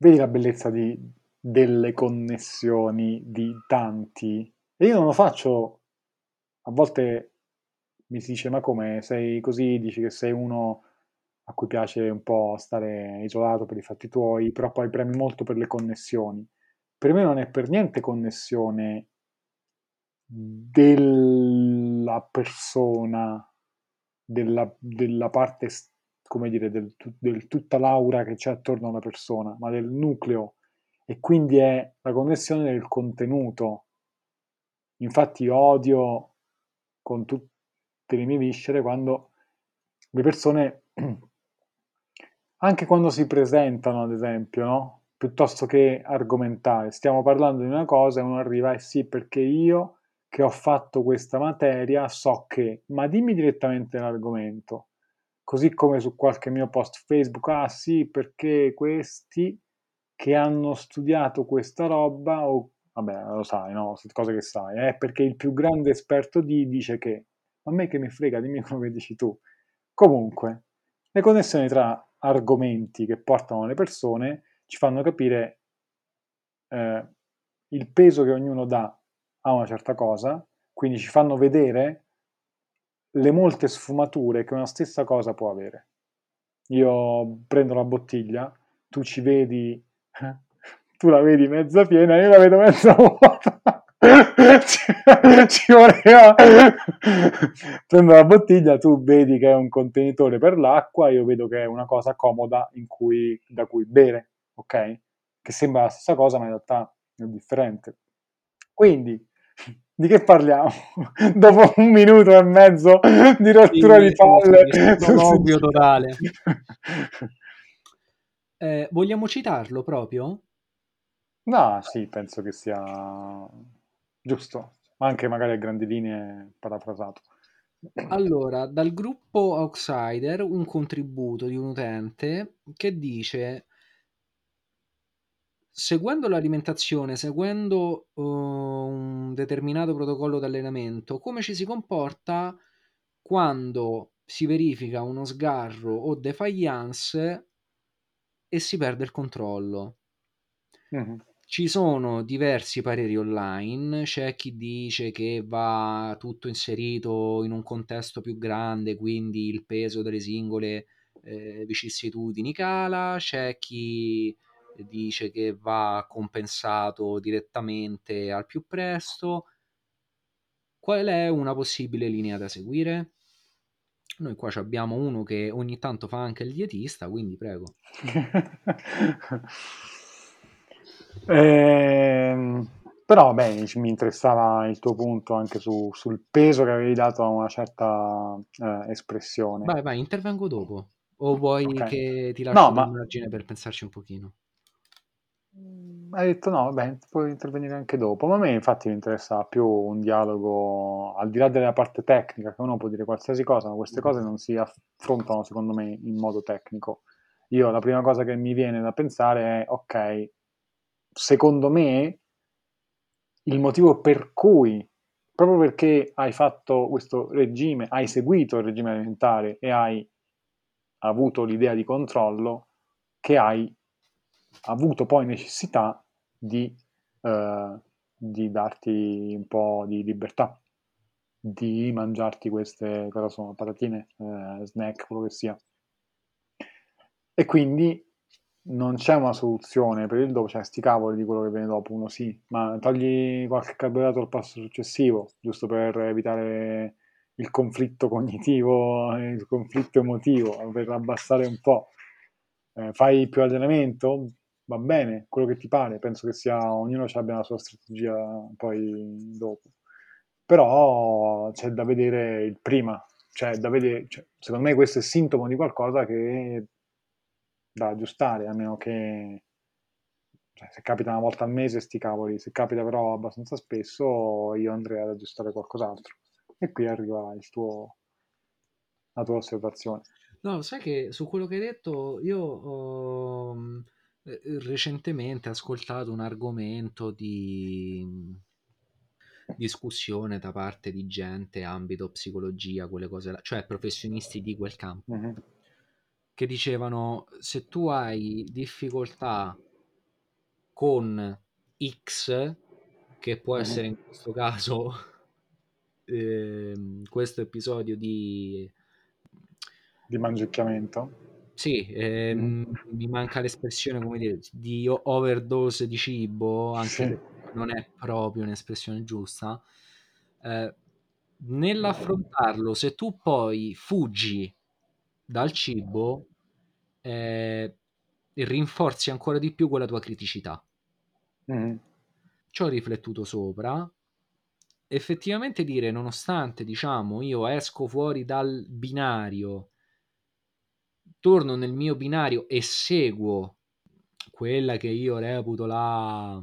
vedi la bellezza di, delle connessioni di tanti. E io non lo faccio, a volte mi si dice, ma come sei così, dici che sei uno a cui piace un po' stare isolato per i fatti tuoi, però poi premi molto per le connessioni. Per me non è per niente connessione della persona, della, della parte, come dire, del, del tutta l'aura che c'è attorno alla persona, ma del nucleo. E quindi è la connessione del contenuto. Infatti odio con tutte le mie viscere quando le persone, anche quando si presentano, ad esempio, no? piuttosto che argomentare, stiamo parlando di una cosa e uno arriva, eh sì, perché io che ho fatto questa materia so che, ma dimmi direttamente l'argomento, così come su qualche mio post Facebook, ah sì, perché questi che hanno studiato questa roba, o vabbè, lo sai, no, cose che sai, è eh? perché il più grande esperto di dice che, a me che mi frega, dimmi che dici tu. Comunque, le connessioni tra argomenti che portano le persone ci fanno capire eh, il peso che ognuno dà a una certa cosa, quindi ci fanno vedere le molte sfumature che una stessa cosa può avere. Io prendo la bottiglia, tu ci vedi, tu la vedi mezza piena, io la vedo mezza vuota. ci, ci voleva prendo la bottiglia, tu vedi che è un contenitore per l'acqua, io vedo che è una cosa comoda cui, da cui bere, ok? Che sembra la stessa cosa, ma in realtà è differente. Quindi di che parliamo? Dopo un minuto e mezzo di rottura sì, di palle. Ovvio totale. Eh, vogliamo citarlo proprio? No, sì, penso che sia giusto, ma anche magari a grandi linee parafrasato. Allora, dal gruppo Outsider un contributo di un utente che dice seguendo l'alimentazione, seguendo uh, un determinato protocollo di allenamento, come ci si comporta quando si verifica uno sgarro o defiance e si perde il controllo. Mm-hmm. Ci sono diversi pareri online, c'è chi dice che va tutto inserito in un contesto più grande, quindi il peso delle singole eh, vicissitudini cala, c'è chi dice che va compensato direttamente al più presto. Qual è una possibile linea da seguire? Noi qua abbiamo uno che ogni tanto fa anche il dietista, quindi prego. eh, però beh, mi interessava il tuo punto anche su, sul peso che avevi dato a una certa eh, espressione. Vai, vai, intervengo dopo. O vuoi okay. che ti lasci no, ma... margine per pensarci un pochino? Mhmm, hai detto no, vabbè, puoi intervenire anche dopo. Ma a me infatti mi interessa più un dialogo, al di là della parte tecnica, che uno può dire qualsiasi cosa, ma queste cose non si affrontano secondo me in modo tecnico. Io la prima cosa che mi viene da pensare è, ok, secondo me il motivo per cui, proprio perché hai fatto questo regime, hai seguito il regime alimentare e hai avuto l'idea di controllo, che hai avuto poi necessità di, eh, di darti un po' di libertà, di mangiarti queste, cosa sono, patatine, eh, snack, quello che sia. E quindi non c'è una soluzione per il dopo, cioè sti cavoli di quello che viene dopo, uno sì, ma togli qualche carboidrato al passo successivo, giusto per evitare il conflitto cognitivo, il conflitto emotivo, per abbassare un po'. Eh, fai più allenamento? Va bene, quello che ti pare, penso che sia, ognuno abbia la sua strategia poi dopo. Però c'è da vedere il prima, cioè da vedere, cioè, secondo me questo è sintomo di qualcosa che da aggiustare, a meno che cioè, se capita una volta al mese sti cavoli, se capita però abbastanza spesso io andrei ad aggiustare qualcos'altro. E qui arriva tuo, la tua osservazione. No, sai che su quello che hai detto io eh, recentemente ho ascoltato un argomento di discussione da parte di gente ambito psicologia, quelle cose là, cioè professionisti di quel campo, mm-hmm. che dicevano se tu hai difficoltà con X, che può Mhm. essere in questo caso ehm, questo episodio di... Di mangiucchiamento. Sì, Mhm. mi manca l'espressione, come dire, di overdose di cibo, anche Sì. se non è proprio un'espressione giusta. Eh, nell'affrontarlo, se tu poi fuggi dal cibo, eh, rinforzi ancora di più quella tua criticità. Mhm. Ci ho riflettuto sopra. Effettivamente dire, nonostante, diciamo, io esco fuori dal binario, torno nel mio binario e seguo quella che io reputo la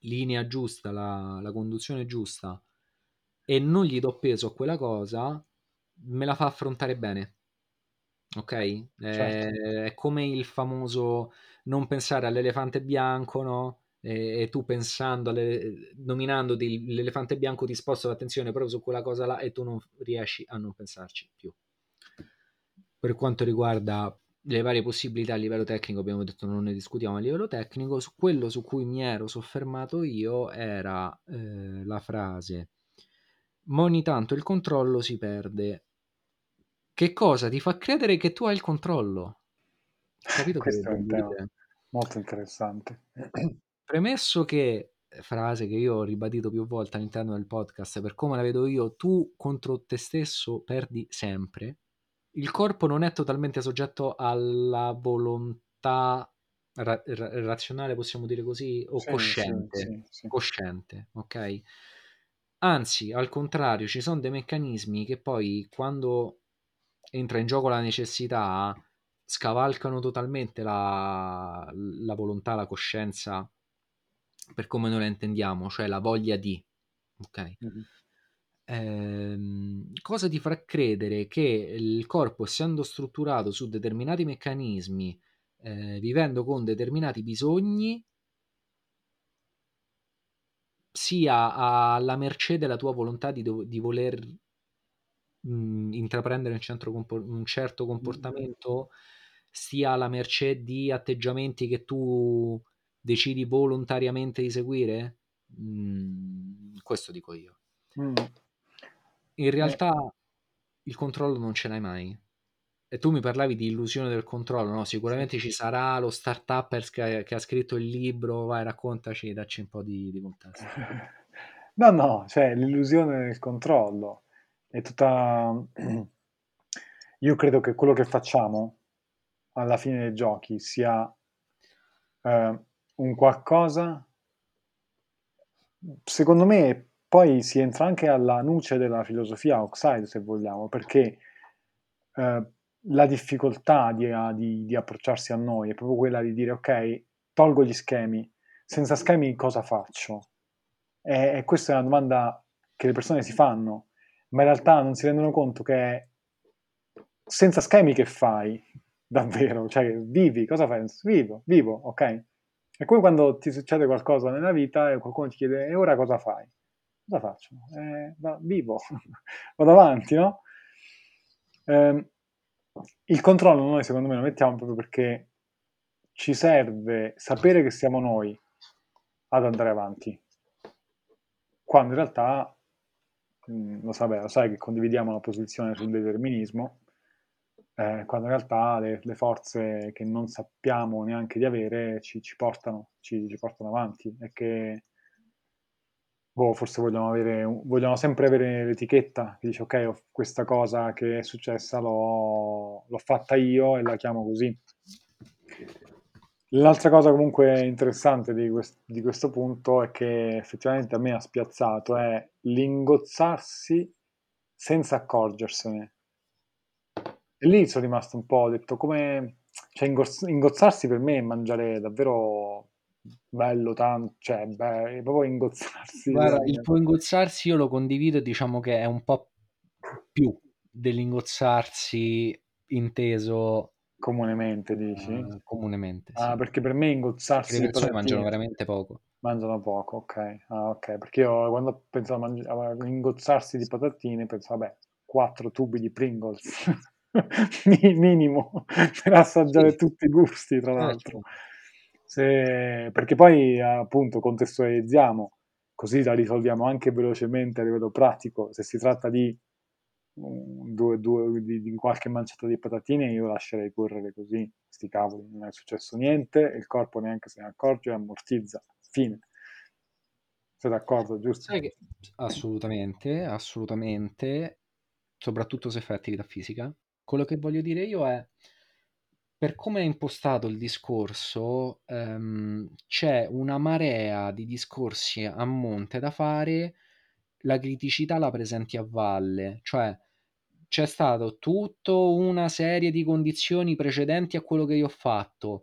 linea giusta, la, la conduzione giusta, e non gli do peso a quella cosa, me la fa affrontare bene. Ok? Eh, Certo. è come il famoso non pensare all'elefante bianco, no? E, e tu pensando, alle, nominandoti l'elefante bianco ti sposta l'attenzione proprio su quella cosa là e tu non riesci a non pensarci più. Per quanto riguarda le varie possibilità a livello tecnico, abbiamo detto non ne discutiamo a livello tecnico, su quello su cui mi ero soffermato io era eh, la frase ma ogni tanto il controllo si perde. Che cosa ti fa credere che tu hai il controllo? Capito Questo è un tema dire? molto interessante. Premesso che, eh, frase che io ho ribadito più volte all'interno del podcast, per come la vedo io, tu contro te stesso perdi sempre. Il corpo non è totalmente soggetto alla volontà ra- ra- razionale, possiamo dire così, o Sì, cosciente. sì, sì. Cosciente, ok? Anzi, al contrario, ci sono dei meccanismi che poi, quando entra in gioco la necessità, scavalcano totalmente la, la volontà, la coscienza per come noi la intendiamo, cioè la voglia di. Ok? Mhm. Ehm, cosa ti fa credere che il corpo, essendo strutturato su determinati meccanismi, eh, vivendo con determinati bisogni, sia alla mercé della tua volontà di, do- di voler mh, intraprendere un, compor- un certo comportamento, sia alla mercé di atteggiamenti che tu decidi volontariamente di seguire? Mm, questo dico io. Mm. In Eh, realtà il controllo non ce l'hai mai. E tu mi parlavi di illusione del controllo, no? Sicuramente ci sarà lo start-upper che, che ha scritto il libro, vai raccontaci, dacci un po' di, di contesto. No, no, cioè l'illusione del controllo è tutta... Io credo che quello che facciamo alla fine dei giochi sia eh, un qualcosa, secondo me poi si entra anche alla nuce della filosofia Oxide, se vogliamo, perché eh, la difficoltà di, di, di approcciarsi a noi è proprio quella di dire ok, tolgo gli schemi, senza schemi cosa faccio? E, e questa è una domanda che le persone si fanno, ma in realtà non si rendono conto che senza schemi che fai davvero, cioè vivi, cosa fai? Vivo, vivo, ok? È come quando ti succede qualcosa nella vita e qualcuno ti chiede e ora cosa fai? Cosa faccio? Eh, va, vivo, vado avanti, no? Eh, il controllo noi secondo me lo mettiamo proprio perché ci serve sapere che siamo noi ad andare avanti quando in realtà mh, lo, sai, lo sai che condividiamo la posizione sul determinismo, eh, quando in realtà le, le, forze che non sappiamo neanche di avere ci, ci, portano, ci, ci portano avanti e che boh, forse vogliamo, avere, vogliamo sempre avere l'etichetta che dice ok, ho questa cosa che è successa, l'ho, l'ho fatta io e la chiamo così. L'altra cosa comunque interessante di, quest- di, questo punto è che effettivamente a me ha spiazzato è l'ingozzarsi senza accorgersene. E lì sono rimasto un po', ho detto come... Cioè ingozzarsi per me è mangiare davvero bello, tanto, cioè beh, proprio ingozzarsi. Guarda, il tuo ingozzarsi io lo condivido, diciamo che è un po' più dell'ingozzarsi inteso comunemente, dici? Uh, comunemente, ah, sì. perché per me ingozzarsi le persone mangiano veramente poco. Mangiano poco, ok. Ah, ok, perché io quando pensavo a, mangi- a ingozzarsi di patatine pensavo, vabbè, quattro tubi di Pringles, minimo, per assaggiare Sì. tutti i gusti, tra Certo. Se, perché poi appunto contestualizziamo, così la risolviamo anche velocemente a livello pratico. Se si tratta di, due, due, di, di qualche manciata di patatine, io lascerei correre così, sti cavoli, non è successo niente, il corpo neanche se ne accorge, ammortizza, fine. Sei d'accordo, giusto? Che assolutamente, assolutamente, soprattutto se fai attività fisica. Quello che voglio dire io è per come è impostato il discorso, ehm, c'è una marea di discorsi a monte da fare, la criticità la presenti a valle, cioè c'è stato tutta una serie di condizioni precedenti a quello che io ho fatto.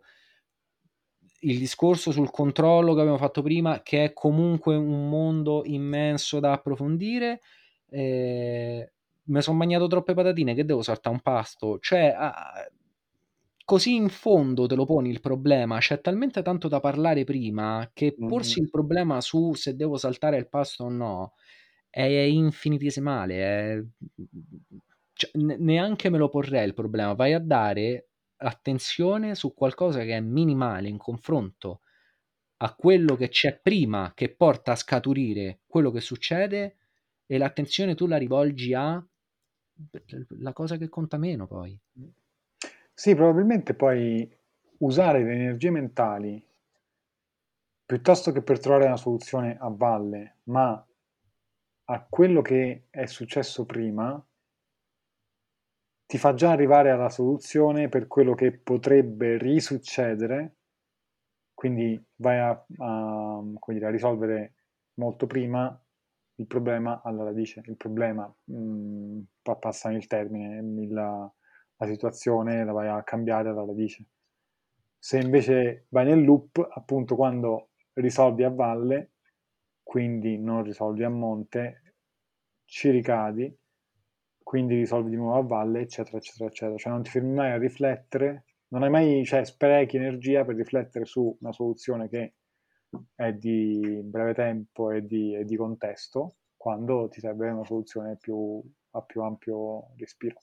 Il discorso sul controllo che abbiamo fatto prima, che è comunque un mondo immenso da approfondire. Eh, mi sono mangiato troppe patatine che devo saltare un pasto. Cioè, ah, così in fondo te lo poni il problema, c'è talmente tanto da parlare prima che porsi mm. il problema su se devo saltare il pasto o no è infinitesimale. È... Cioè, ne- neanche me lo porrei il problema. Vai a dare attenzione su qualcosa che è minimale in confronto a quello che c'è prima che porta a scaturire quello che succede e l'attenzione tu la rivolgi a la cosa che conta meno poi. Sì, probabilmente poi usare le energie mentali piuttosto che per trovare una soluzione a valle, ma a quello che è successo prima, ti fa già arrivare alla soluzione per quello che potrebbe risuccedere, quindi vai a, a, dire, a risolvere molto prima il problema alla radice. Il problema, mh, mm, passami il termine, la, la situazione la vai a cambiare alla radice. Se invece vai nel loop, appunto quando risolvi a valle, quindi non risolvi a monte, ci ricadi, quindi risolvi di nuovo a valle, eccetera, eccetera, eccetera. Cioè non ti fermi mai a riflettere, non hai mai, cioè sprechi energia per riflettere su una soluzione che è di breve tempo e di, e di contesto, quando ti serve una soluzione più, a più ampio respiro.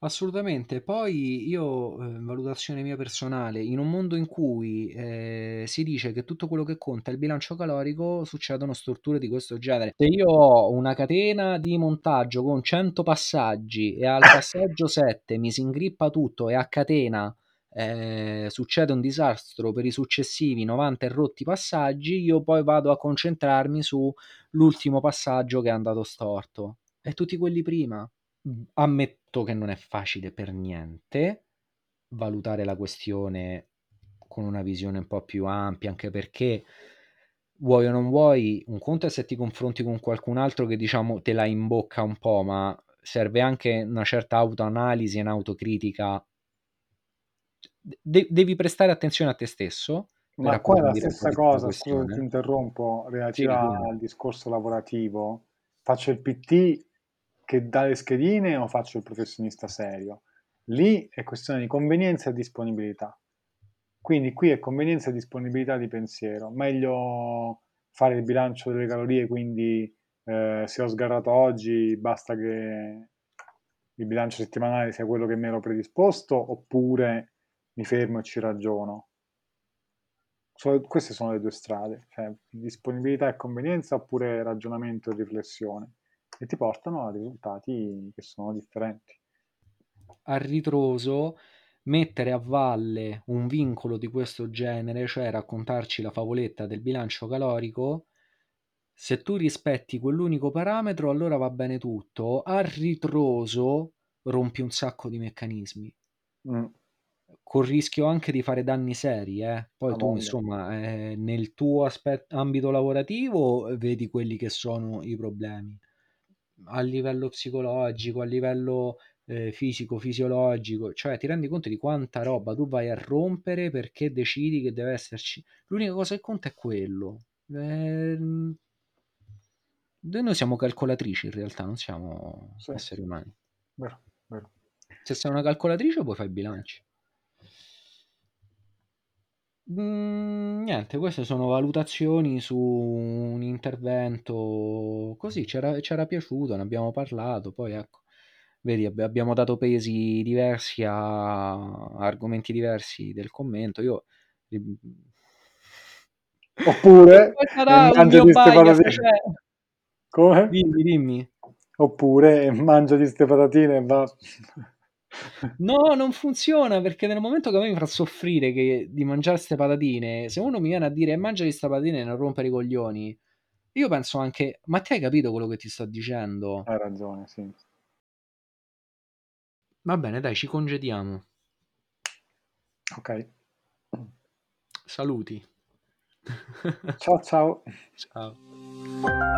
Assolutamente. Poi io, eh, valutazione mia personale, in un mondo in cui eh, si dice che tutto quello che conta è il bilancio calorico, succedono storture di questo genere. Se io ho una catena di montaggio con 100 passaggi e al passaggio 7 mi si ingrippa tutto e a catena eh, succede un disastro per i successivi 90 e rotti passaggi, io poi vado a concentrarmi sull'ultimo passaggio che è andato storto. E tutti quelli prima ammetto che non è facile per niente valutare la questione con una visione un po' più ampia, anche perché vuoi o non vuoi, un conto è se ti confronti con qualcun altro che diciamo te la imbocca un po', ma serve anche una certa autoanalisi e un'autocritica. De- devi prestare attenzione a te stesso. Per Ma qua è la approfondire un stessa cosa, scusa se ti questione. interrompo, Sì, relativa dimmi. al discorso lavorativo. Faccio il PT che dà le schedine o faccio il professionista serio? Lì è questione di convenienza e disponibilità. Quindi qui è convenienza e disponibilità di pensiero. Meglio fare il bilancio delle calorie, quindi eh, se ho sgarrato oggi basta che il bilancio settimanale sia quello che mi ero predisposto, oppure mi fermo e ci ragiono. So, queste sono le due strade, cioè disponibilità e convenienza oppure ragionamento e riflessione, e ti portano a risultati che sono differenti. A ritroso mettere a valle un vincolo di questo genere, cioè raccontarci la favoletta del bilancio calorico, se tu rispetti quell'unico parametro, allora va bene tutto. A ritroso rompi un sacco di meccanismi. Mm. Col rischio anche di fare danni seri, eh. Poi La tu, voglia. insomma, eh, nel tuo aspet- ambito lavorativo vedi quelli che sono i problemi. A livello psicologico, a livello eh, fisico, fisiologico, cioè ti rendi conto di quanta roba tu vai a rompere perché decidi che deve esserci. L'unica cosa che conta è quello. Eh, noi siamo calcolatrici in realtà, non siamo Sì, esseri umani. vero, vero. Se sei una calcolatrice puoi fare i bilanci. Mm, niente, queste sono valutazioni su un intervento così, c'era, c'era piaciuto, ne abbiamo parlato, poi ecco, vedi, abbi- abbiamo dato pesi diversi a argomenti diversi del commento. Io Oppure mangia di ste patatine. Come? Dimmi, dimmi. Oppure mangia di ste patatine e va... No, non funziona perché nel momento che a me mi fa soffrire che, di mangiare queste patatine, se uno mi viene a dire mangia di queste patatine e non rompere i coglioni, io penso anche, ma ti hai capito quello che ti sto dicendo? Hai ragione, sì. Va bene, dai, ci congediamo. Ok. Saluti. Ciao ciao. Ciao.